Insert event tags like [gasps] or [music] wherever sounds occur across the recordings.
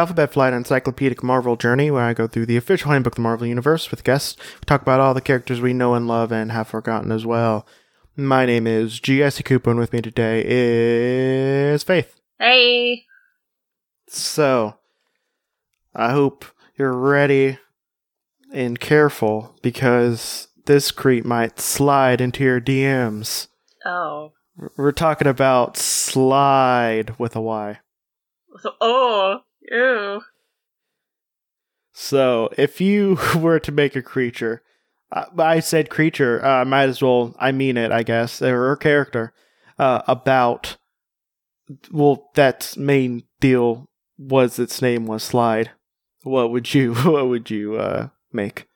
Alphabet Flight Encyclopedic Marvel Journey, where I go through the official handbook of the Marvel Universe with guests. We talk about all the characters we know and love and have forgotten as well. My name is G.S.E. Cooper, and with me today is Faith. Hey. So, I hope you're ready and careful because this creep might slide into your DMs. Oh. We're talking about slide with a Y. So, Oh. Ew. So, if you [laughs] were to make a creature, uh, I said creature, I uh, might as well, I mean it, I guess, or character, uh, about, well, that main deal was its name was Slide. What would you, [laughs] what would you, uh, make?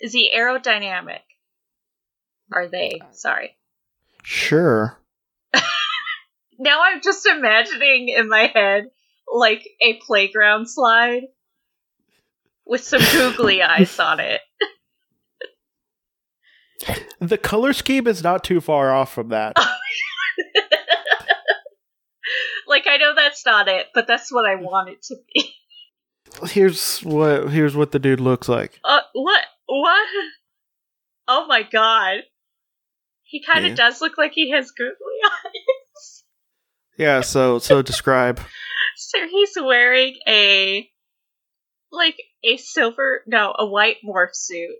Is he aerodynamic? Are they? Sorry. Sure. [laughs] now I'm just imagining in my head like a playground slide with some googly [laughs] eyes on it. the color scheme is not too far off from that. [laughs] like I know that's not it, but that's what I want it to be. [laughs] Here's what here's what the dude looks like. Uh, what? What? Oh my god. He kind of yeah. does look like he has googly eyes. Yeah, so so describe. So he's wearing a like a silver no, a white morph suit.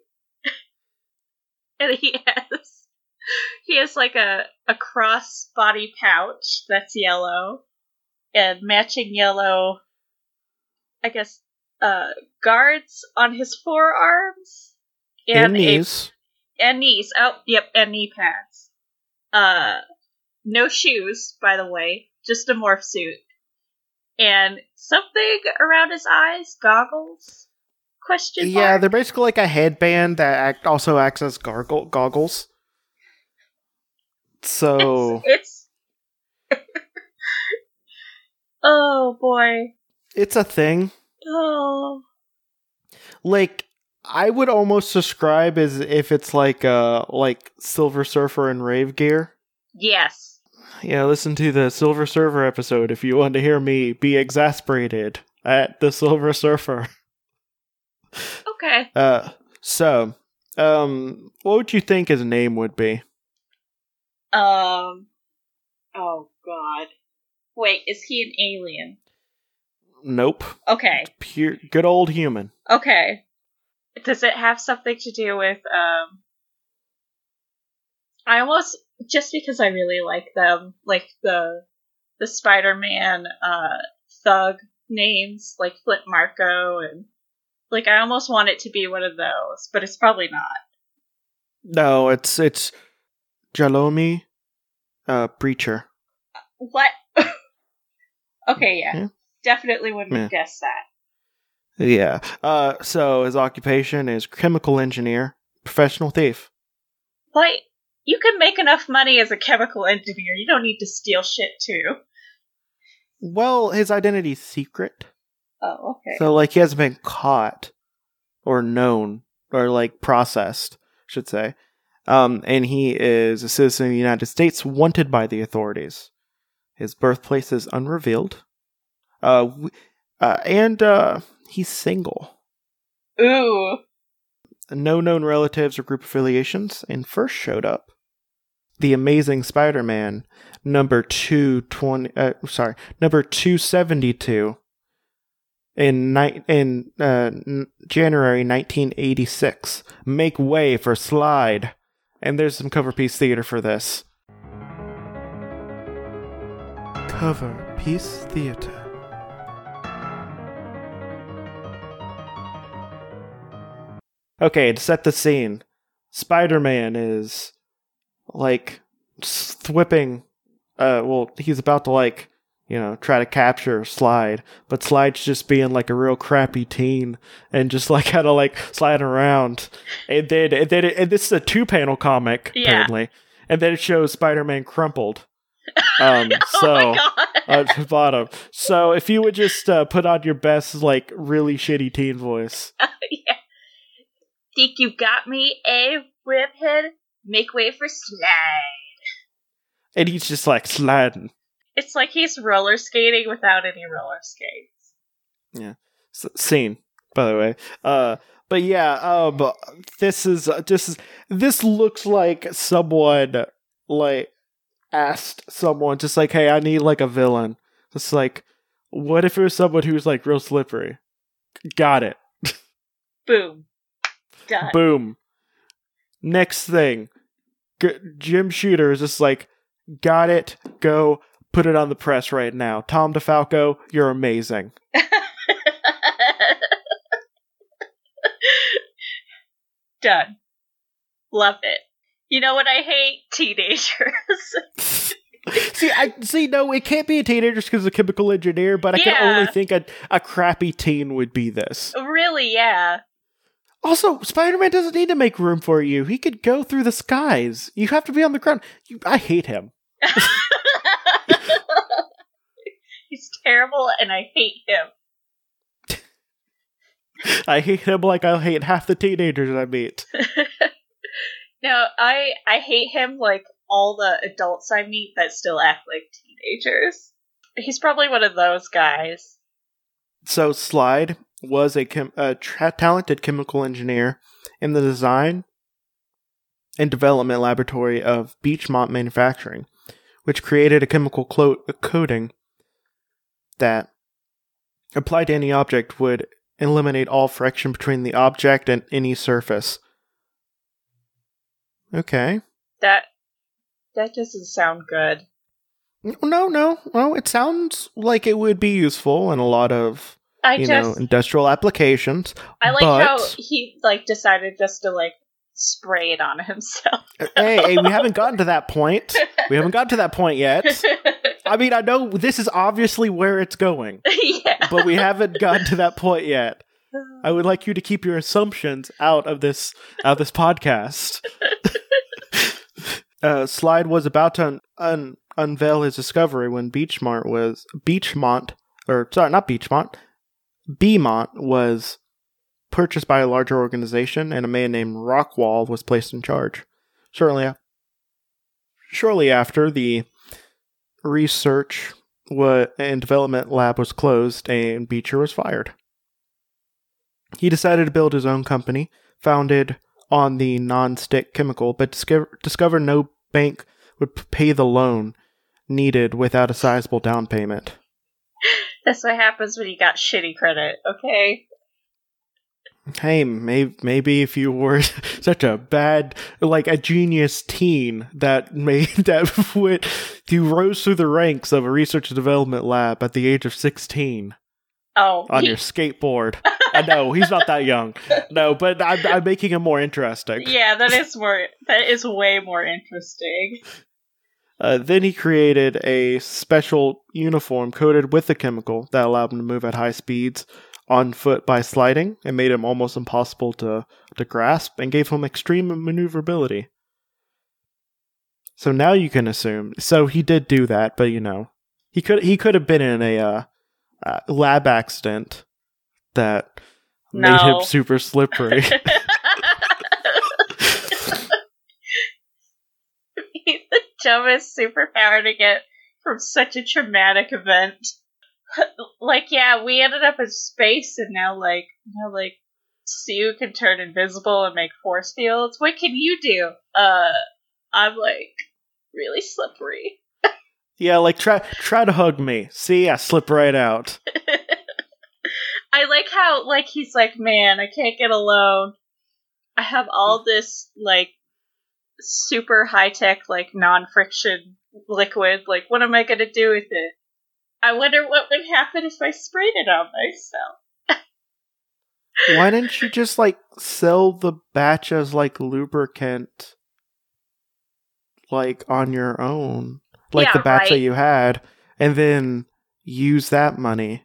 [laughs] and he has he has like a a cross body pouch that's yellow and matching yellow I guess uh guards on his forearms and, and knees. A, and knees. Oh, yep, and knee pads. Uh no shoes, by the way, just a morph suit. And something around his eyes, goggles. Question Yeah, mark? they're basically like a headband that act, also acts as gargle, goggles. So it's, it's [laughs] Oh boy. It's a thing. Oh. Like I would almost describe as if it's like uh like Silver Surfer and Rave Gear. Yes. Yeah, listen to the Silver Surfer episode if you want to hear me be exasperated at the Silver Surfer. [laughs] Okay. Uh so, um what would you think his name would be? Um Oh god. Wait, is he an alien? Nope. Okay. Pure good old human. Okay. Does it have something to do with um I almost just because I really like them, like the the Spider-Man uh thug names like Flint Marko, and like I almost want it to be one of those, but it's probably not. No, it's it's Jalomi uh Beecher. What? [laughs] okay, yeah. yeah. Definitely wouldn't yeah. have guessed that. Yeah. Uh so his occupation is chemical engineer, professional thief. What? You can make enough money as a chemical engineer. You don't need to steal shit too. Well, his identity's secret. Oh, okay. So like he hasn't been caught or known or like processed, should say. Um, and he is a citizen of the United States wanted by the authorities. His birthplace is unrevealed. Uh, uh and uh he's single. Ooh. No known relatives or group affiliations, and first showed up the Amazing Spider-Man number 220 uh, sorry, number 272 in ni- in uh, January 1986. Make way for Slide. And there's some cover piece theater for this. Cover piece theater. Okay, to set the scene, Spider Man is like whipping. Uh, well, he's about to like you know try to capture Slide, but Slide's just being like a real crappy teen and just like [laughs] kind of like sliding around. And then and then and this is a two panel comic yeah. apparently, and then it shows Spider Man crumpled. [laughs] Um, oh so [laughs] at the bottom. So if you would just uh, put on your best like really shitty teen voice. yeah. Think you got me, a ribhead? Make way for slide. And he's just like sliding. It's like he's roller skating without any roller skates. Yeah. S- scene, by the way. Uh, but yeah, um, this is uh, this is this looks like someone like asked someone just like, hey, I need like a villain. It's like, what if it was someone who's like real slippery? Got it. [laughs] Boom. Done. Boom. Next thing, G- Jim Shooter is just like, got it. Go put it on the press right now. Tom DeFalco, you're amazing. [laughs] Done. Love it. You know what I hate? Teenagers. [laughs] see, I see. No, it can't be a teenager because of chemical engineer. But I can only think a a crappy teen would be this. really, yeah. Also, Spider Man doesn't need to make room for you. He could go through the skies. You have to be on the ground. You, I hate him. [laughs] He's terrible and I hate him. [laughs] I hate him like I hate half the teenagers I meet. [laughs] No, I I hate him like all the adults I meet that still act like teenagers. He's probably one of those guys. So Slide was a, chem- a tra- talented chemical engineer in the design and development laboratory of Beechmont Manufacturing, which created a chemical clo- a coating that, applied to any object, would eliminate all friction between the object and any surface. Okay. That that doesn't sound good. No, no, no. It sounds like it would be useful in a lot of I you just know industrial applications. I like but- how he like decided just to like spray it on [laughs] himself. hey, hey, we haven't gotten to that point. We haven't gotten to that point yet. [laughs] I mean, I know this is obviously where it's going, [laughs] yeah. but we haven't gotten to that point yet. I would like you to keep your assumptions out of this out of this podcast. uh, Slide was about to un- un- unveil his discovery when Beechmont was Beechmont, or sorry, not Beechmont, Beechmont was purchased by a larger organization, and a man named Rockwell was placed in charge. Shortly, shortly after, the research and development lab was closed, and Beecher was fired. He decided to build his own company, founded on the non-stick chemical, but discover- discovered no bank would pay the loan needed without a sizable down payment. [laughs] That's what happens when you got shitty credit, okay? Hey, maybe maybe if you were [laughs] such a bad, like a genius teen that made [laughs] that went, you rose through the ranks of a research and development lab at the age of 16. Oh, on he- your skateboard. I know he's not that young. [laughs] No, but I'm, I'm making him more interesting. yeah, that is more. That is way more interesting. Uh, then he created a special uniform coated with the chemical that allowed him to move at high speeds on foot by sliding and made him almost impossible to, to grasp and gave him extreme maneuverability. So now you can assume. So he did do that, but you know, he could he could have been in a uh, uh, lab accident that made him super slippery. [laughs] He's the dumbest superpower to get from such a traumatic event. [laughs] like, yeah, we ended up in space, and now, like, now, like, Sue can turn invisible and make force fields. What can you do? Uh, I'm like really slippery. [laughs] yeah, like try try to hug me. See, I slip right out. [laughs] I like how like he's like, man, I can't get alone. I have all this like super high tech like non friction liquid. Like, what am I gonna do with it? I wonder what would happen if I sprayed it on myself. [laughs] Why didn't you just like sell the batch as like lubricant like on your own? Like Yeah, the batch that you had and then use that money.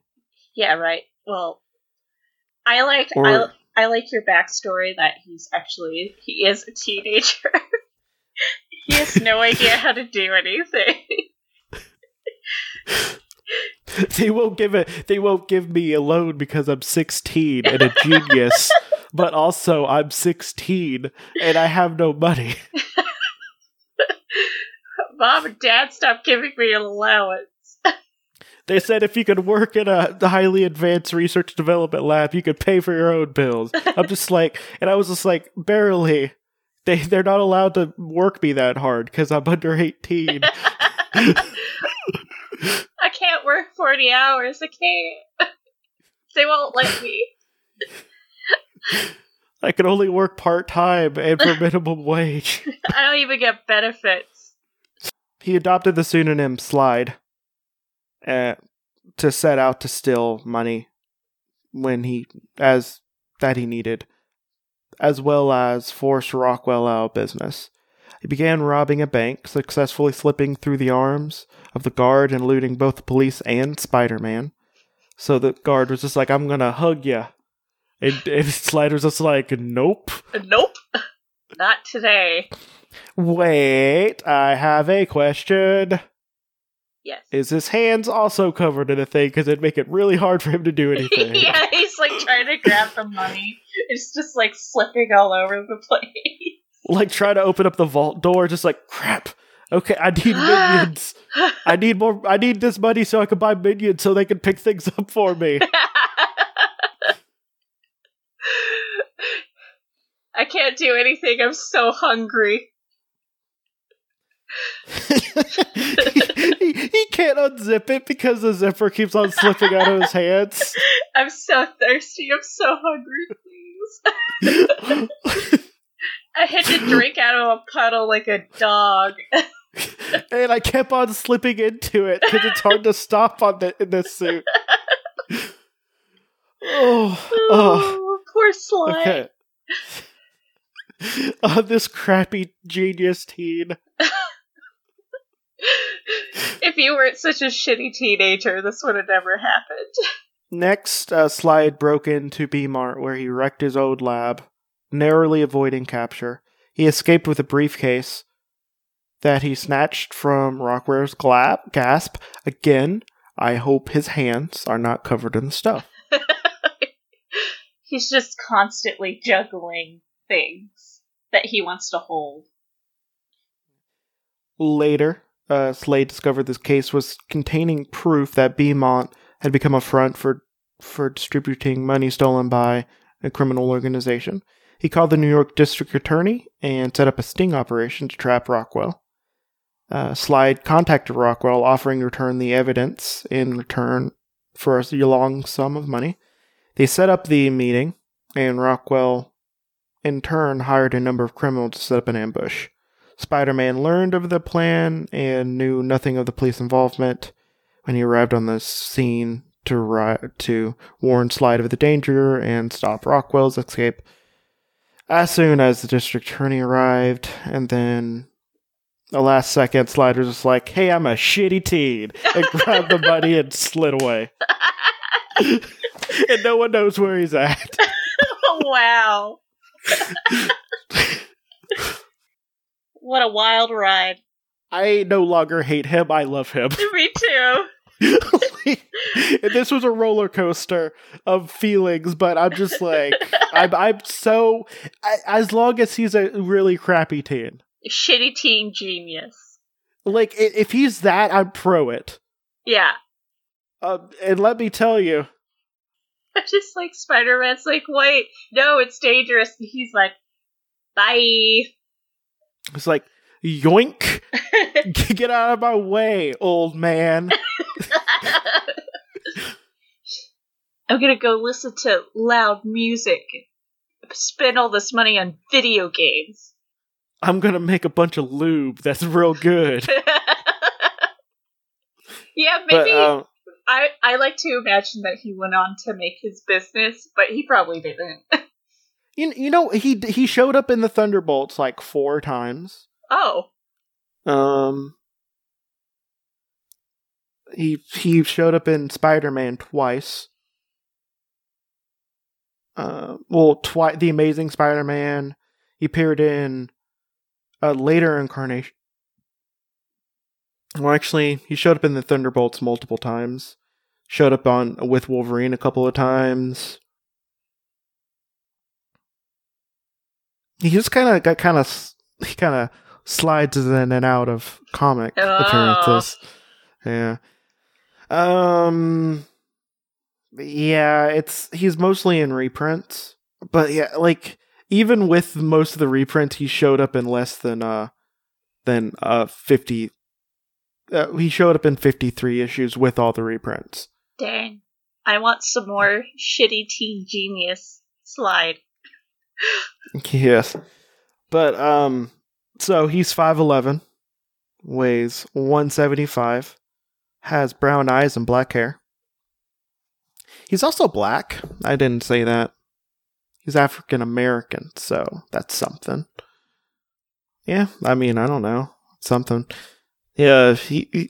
Yeah, right. Well, I like Or- I like your backstory that he's actually he is a teenager. [laughs] he has no idea how to do anything. [laughs] they won't give it they won't give me a loan because I'm 16 and a genius, [laughs] but also I'm 16 and I have no money. Mom and Dad, stop giving me an allowance. They said if you could work in a highly advanced research development lab, you could pay for your own bills. I'm just [laughs] like, and I was just like, barely. They they're not allowed to work me that hard because I'm under 18. [laughs] [laughs] I can't work 40 hours. I can't. they won't let me. I can only work part time and for minimum wage. I don't even get benefits. He adopted the pseudonym Slide uh, to set out to steal money when he as that he needed, as well as force Rockwell out of business. He began robbing a bank, successfully slipping through the arms of the guard and looting both the police and Spider Man. So the guard was just like, I'm gonna hug ya. And, [laughs] and Slider's just like, nope. Nope. [laughs] Not today. Wait, I have a question. Yes. Is his hands also covered in a thing? Because it'd make it really hard for him to do [laughs] anything. yeah, he's like trying to grab the money. It's just like slipping all over the place. Like trying to open up the vault door, just like crap. Okay, I need [gasps] minions. I need more. I need this money so I can buy minions so they can pick things up for me. [laughs] I can't do anything. I'm so hungry. [laughs] can't unzip it because the zipper keeps on slipping out of his hands. [laughs] I'm so thirsty. I'm so hungry, please. [laughs] I had to drink out of a puddle like a dog. [laughs] and I kept on slipping into it because it's hard to stop on the, in this suit. [sighs] Oh, oh, poor slime. okay. Oh, this crappy genius teen. If you weren't such a shitty teenager, this would have never happened. [laughs] Next, uh, Slide broke into B Mart where he wrecked his old lab, narrowly avoiding capture. He escaped with a briefcase that he snatched from Rockware's gla- gasp. Again, I hope his hands are not covered in stuff. [laughs] He's just constantly juggling things that he wants to hold. Later, uh, Slide discovered this case was containing proof that Beaumont had become a front for for distributing money stolen by a criminal organization. He called the New York District Attorney and set up a sting operation to trap Rockwell. Uh, Slide contacted Rockwell, offering to return the evidence in return for a long sum of money. They set up the meeting, and Rockwell, in turn, hired a number of criminals to set up an ambush. Spider Man learned of the plan and knew nothing of the police involvement when he arrived on the scene to, ri- to warn Slide of the danger and stop Rockwell's escape. As soon as the district attorney arrived, and then the last second, Slide was just like, hey, I'm a shitty teen, and [laughs] grabbed the money and slid away. and no one knows where he's at. [laughs] wow. [laughs] what a wild ride. I no longer hate him, I love him. [laughs] Me too. [laughs] this was a roller coaster of feelings, but I'm just like, [laughs] I'm, I'm so. I, as long as he's a really crappy teen, Shitty teen genius. like if he's that, I'm pro it. Yeah. Um, and let me tell you, I Just like Spider Man's like, wait, no, it's dangerous. And he's like, bye. It's like yoink, [laughs] get out of my way, old man. [laughs] I'm gonna go listen to loud music. Spend all this money on video games. I'm gonna make a bunch of lube. That's real good. [laughs] yeah, But maybe um, I I like to imagine that he went on to make his business, but he probably didn't. You, you know he he showed up in the Thunderbolts like four times. oh, Um, he he showed up in Spider Man twice. Uh, well, twice the Amazing Spider Man. He appeared in a later incarnation. Well, actually, he showed up in the Thunderbolts multiple times. Showed up on with Wolverine a couple of times. He just kind of got kind of he kind of slides in and out of comic Oh. appearances. Yeah. Um, yeah, it's he's mostly in reprints, but yeah, like even with most of the reprints, he showed up in less than uh than uh fifty. Uh, he showed up in fifty three issues with all the reprints. Dang. I want some more shitty teen genius slide. [laughs] Yes, but um, so he's five eleven, weighs one seventy five, has brown eyes and black hair. He's also black. I didn't say that. He's African American, so that's something. Yeah, I mean, I don't know, something. Yeah, he, he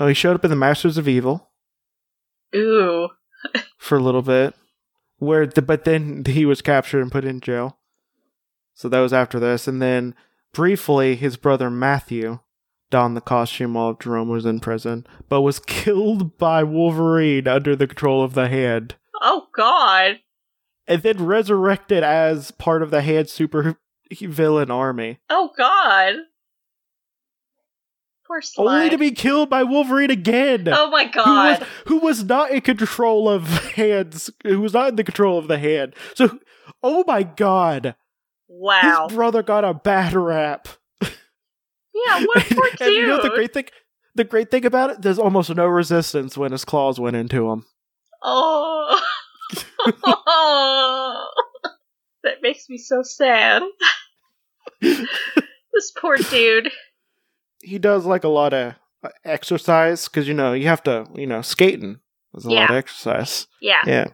oh he showed up in the Masters of Evil Ooh. for a little bit, where the, but then [laughs] he was captured and put in jail. So that was after this, and then briefly his brother Matthew donned the costume while Jerome was in prison, but was [laughs] killed by Wolverine under the control of the Hand, Oh god. and then resurrected as part of the Hand super [laughs] villain army, Oh god. Only to be killed by Wolverine again. Oh my Who was, god. who was not in control of hands? Who was not in the control of the hand? So, oh my god, Wow. his brother got a bad rap. Yeah, what [laughs] poor and you know the great thing? The great thing about it, there's almost no resistance when his claws went into him. [laughs] Oh. [laughs] that makes me so sad. this poor dude. He does like a lot of uh, exercise because you know you have to, you know, skating is a lot of exercise. Yeah. Yeah,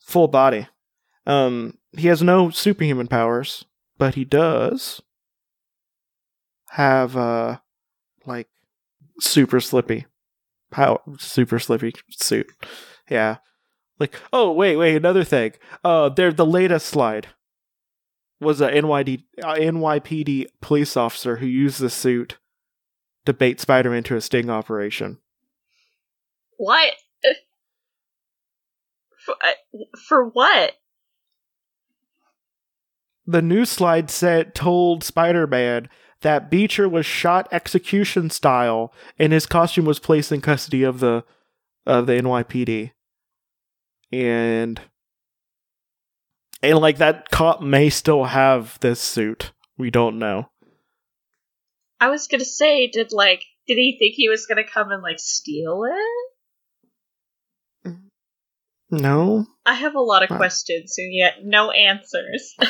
full body. Um, he has no superhuman powers, but he does have uh like super slippy power, super slippy suit. Yeah, like oh wait wait another thing. Uh, there the latest slide was a NYD uh, NYPD police officer who used the suit to bait Spider-Man to a sting operation. What? For, uh, for what? the news slide said told Spider-Man that Beecher was shot execution style and his costume was placed in custody of the of the NYPD. And and like that cop may still have this suit. We don't know. I was gonna say, did like, did he think he was gonna come and like steal it? Mm. No. I have a lot of questions and yet no answers. [laughs]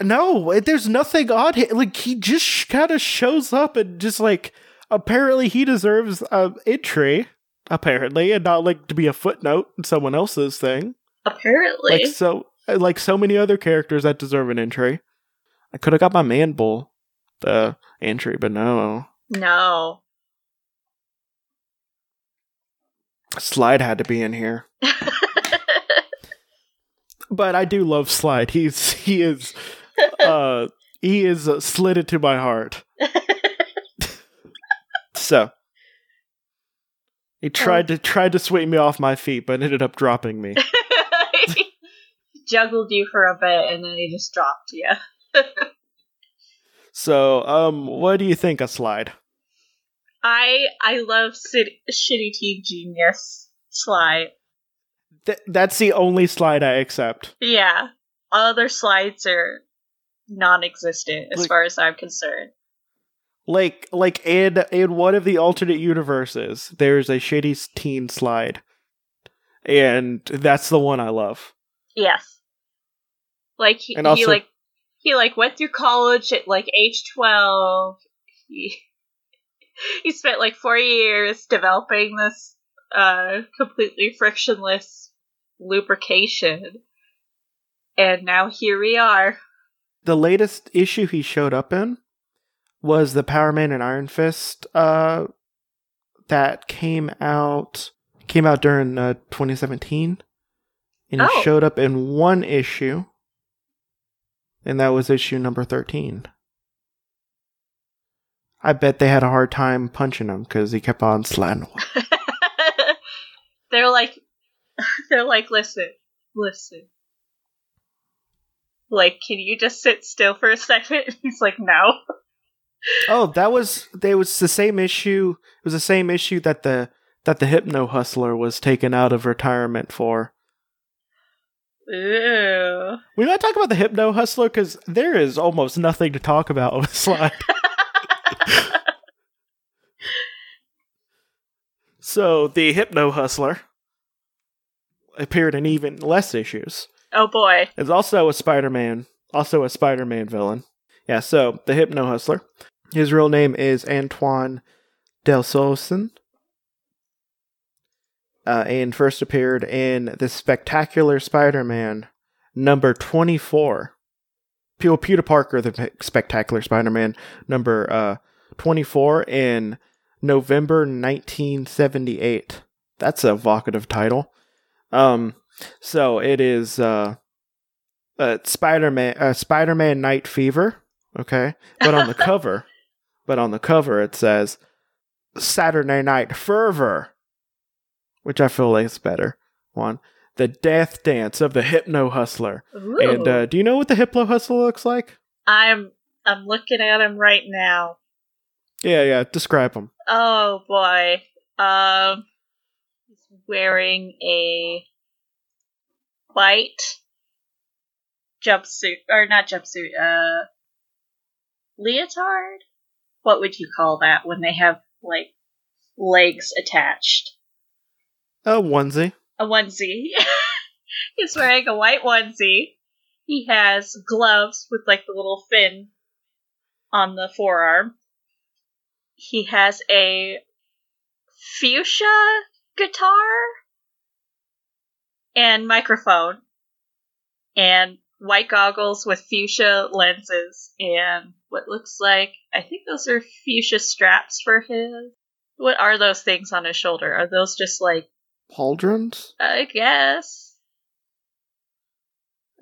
No, eh, there's nothing on him. Like he just kind of shows up and just like apparently he deserves a entry apparently and not like to be a footnote in someone else's thing. Apparently. like so eh, like so many other characters that deserve an entry. I could have got my man bull the entry, but no. no. Slide had to be in here. [laughs] But I do love Slide. He's he is [laughs] uh he is uh, slid into my heart. [laughs] So he tried to tried to sweep me off my feet, but ended up dropping me. Juggled you for a bit and then he just dropped you. So, um, what do you think of Slide? I I love city, shitty teen genius slide. Th- that's the only slide I accept. Yeah, other slides are non-existent as Like- far as I'm concerned. Like, like in in one of the alternate universes, there's a shitty teen slide, and that's the one I love. Yes, like he, And he like he like went through college at like age twelve. He [laughs] he spent like four years developing this uh completely frictionless lubrication, and now here we are. The latest issue he showed up in was the Power Man and Iron Fist uh, that came out came out during uh, 2017, and he Oh. showed up in one issue, and that was issue number 13. I bet they had a hard time punching him because he kept on sliding. away. [laughs] they're like [laughs] they're like listen listen like can you just sit still for a second [laughs] he's like no Oh, that was they was the same issue. It was the same issue that the that the Hypno Hustler was taken out of retirement for. Ooh. We might talk about the Hypno Hustler because there is almost nothing to talk about on the slide. [laughs] so the Hypno Hustler appeared in even less issues. Oh boy. Is also a Spider-Man, also a Spider-Man villain. Yeah, so the Hypno Hustler. His real name is Antoine Delsoin. Uh, and first appeared in the Spectacular Spider-Man number 24. P- Peter Parker, the Spectacular Spider-Man number uh, 24 in November 1978. That's a evocative title. Um, so it is uh, uh Spider-Man, uh, Spider-Man Night Fever. Okay, but on the cover, [laughs] but on the cover it says Saturday Night Fervor, which I feel like is better. One, the Death Dance of the Hypno Hustler. Ooh. And uh, do you know what the Hypno Hustler looks like? I'm I'm looking at him right now. Yeah, yeah. Describe him. Oh boy. Um he's wearing a white jumpsuit or not jumpsuit, uh leotard? What would you call that when they have like legs attached? A onesie. A onesie. [laughs] he's wearing a white onesie. He has gloves with like the little fin on the forearm. He has a fuchsia guitar and microphone and white goggles with fuchsia lenses and what looks like I think those are fuchsia straps for his what are those things on his shoulder? Are those just like Pauldrons? I guess.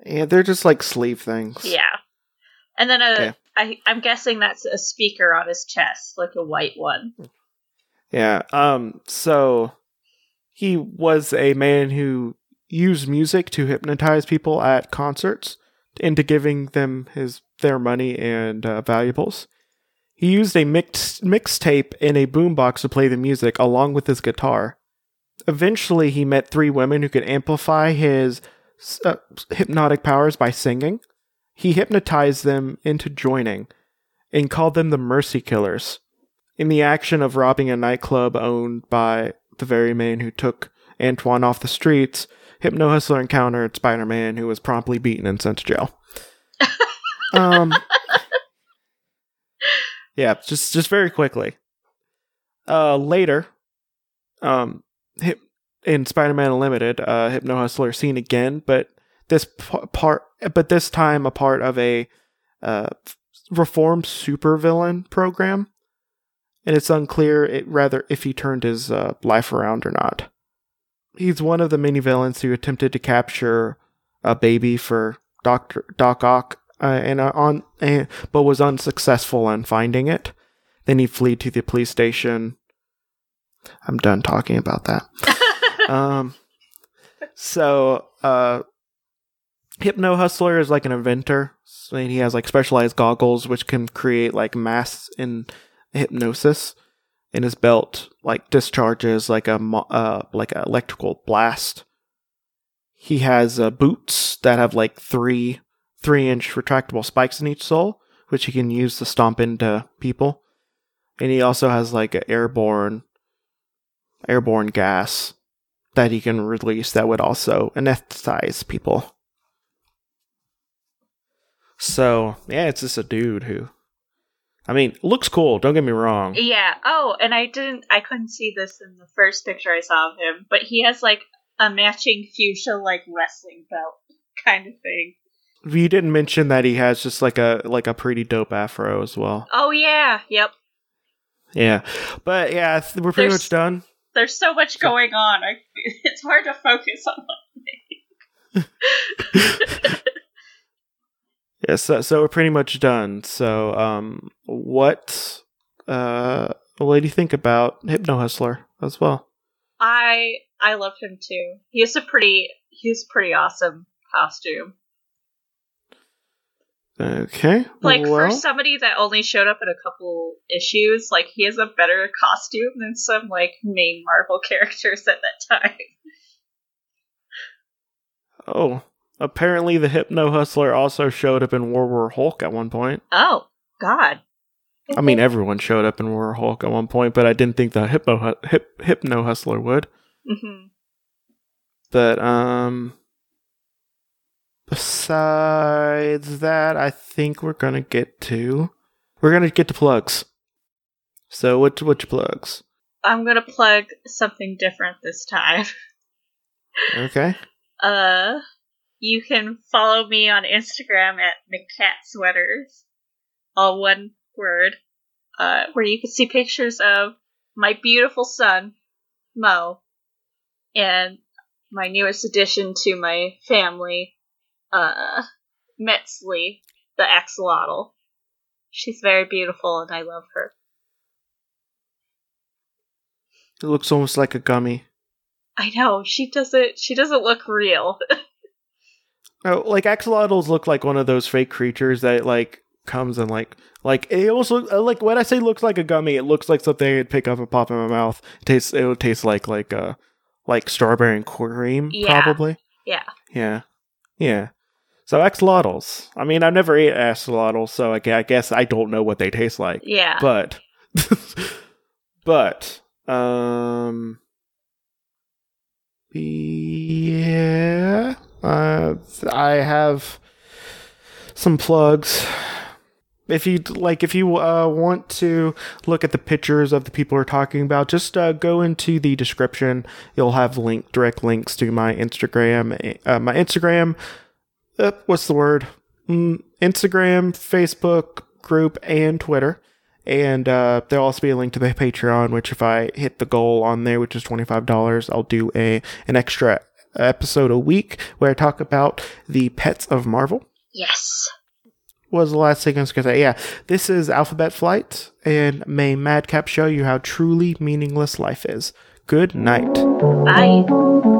Yeah, they're just like sleeve things. Yeah. And then a, Okay. I, I'm guessing that's a speaker on his chest, like a white one. Yeah. Um. So he was a man who used music to hypnotize people at concerts into giving them his their money and uh, valuables. He used a mixed mixtape in a boombox to play the music along with his guitar. Eventually, he met three women who could amplify his uh, hypnotic powers by singing. He hypnotized them into joining and called them the Mercy Killers in the action of robbing a nightclub owned by the very man who took Antoine off the streets, Hypno Hustler encountered Spider Man, who was promptly beaten and sent to jail. [laughs] um, yeah, just just very quickly. Uh, later, um, hip, in Spider Man Unlimited, uh, Hypno Hustler seen again, but this p- part, but this time a part of a uh, supervillain program and it's unclear it, rather if he turned his uh, life around or not. He's one of the many villains who attempted to capture a baby for Doctor Doc Ock, uh, and uh, on but was unsuccessful in finding it. Then he fled to the police station. I'm done talking about that. [laughs] um, so uh, Hypno Hustler is like an inventor. So he has like specialized goggles which can create like mass in hypnosis and his belt like discharges like a uh like an electrical blast he has uh, boots that have like three three inch retractable spikes in each sole which he can use to stomp into people and he also has like an airborne airborne gas that he can release that would also anesthetize people so yeah it's just a dude who I mean, looks cool. Don't get me wrong. Yeah. Oh, and I didn't. I couldn't see this in the first picture I saw of him, but he has like a matching fuchsia like wrestling belt [laughs] kind of thing. You didn't mention that he has just like a like a pretty dope afro as well. Oh yeah. Yep. Yeah, but yeah, we're pretty There's- much done. There's so much going on. I, [laughs] it's hard to focus on one thing. [laughs] Yeah, so so we're pretty much done. So, um, what uh, what do you think about Hypno Hustler as well? I I loved him too. He has a pretty he's pretty awesome costume. Okay. Like for somebody that only showed up in a couple issues, like he has a better costume than some like main Marvel [laughs] characters at that time. oh, apparently the Hypno Hustler also showed up in War War Hulk at one point. Oh God. I mean, everyone showed up in War War Hulk at one point, but I didn't think the Hypno Hip, Hypno Hustler would. hmm But um, besides that, I think we're gonna get to we're gonna get to plugs. So what what your plugs? I'm gonna plug something different this time. Okay. [laughs] Uh, you can follow me on Instagram at McCatSweaters, all one word, uh, where you can see pictures of my beautiful son, Mo, and my newest addition to my family, uh, Metzley, the axolotl. She's very beautiful and I love her. It looks almost like a gummy. I know, she doesn't, she doesn't look real. [laughs] Oh, like axolotls look like one of those fake creatures that like comes and like like it also uh, like when I say looks like a gummy, it looks like something I'd pick up and pop in my mouth. It tastes it would taste like like uh like strawberry and cream Yeah. probably. yeah. Yeah, yeah. So axolotls. I mean, I've never ate axolotls, so I guess I don't know what they taste like. Yeah. But, [laughs] but, um, yeah, uh, I have some plugs. If you like, if you uh, want to look at the pictures of the people we're talking about, just uh, go into the description. You'll have link direct links to my Instagram, uh, my Instagram. Uh, what's the word? Mm, Instagram, Facebook group, and Twitter. And uh, there'll also be a link to the Patreon, which if I hit the goal on there, which is twenty five dollars, I'll do a an extra episode a week where I talk about the pets of Marvel. yes. What was the last thing I was gonna say? Yeah, this is Alphabet Flight, and may Madcap show you how truly meaningless life is. Good night. Bye.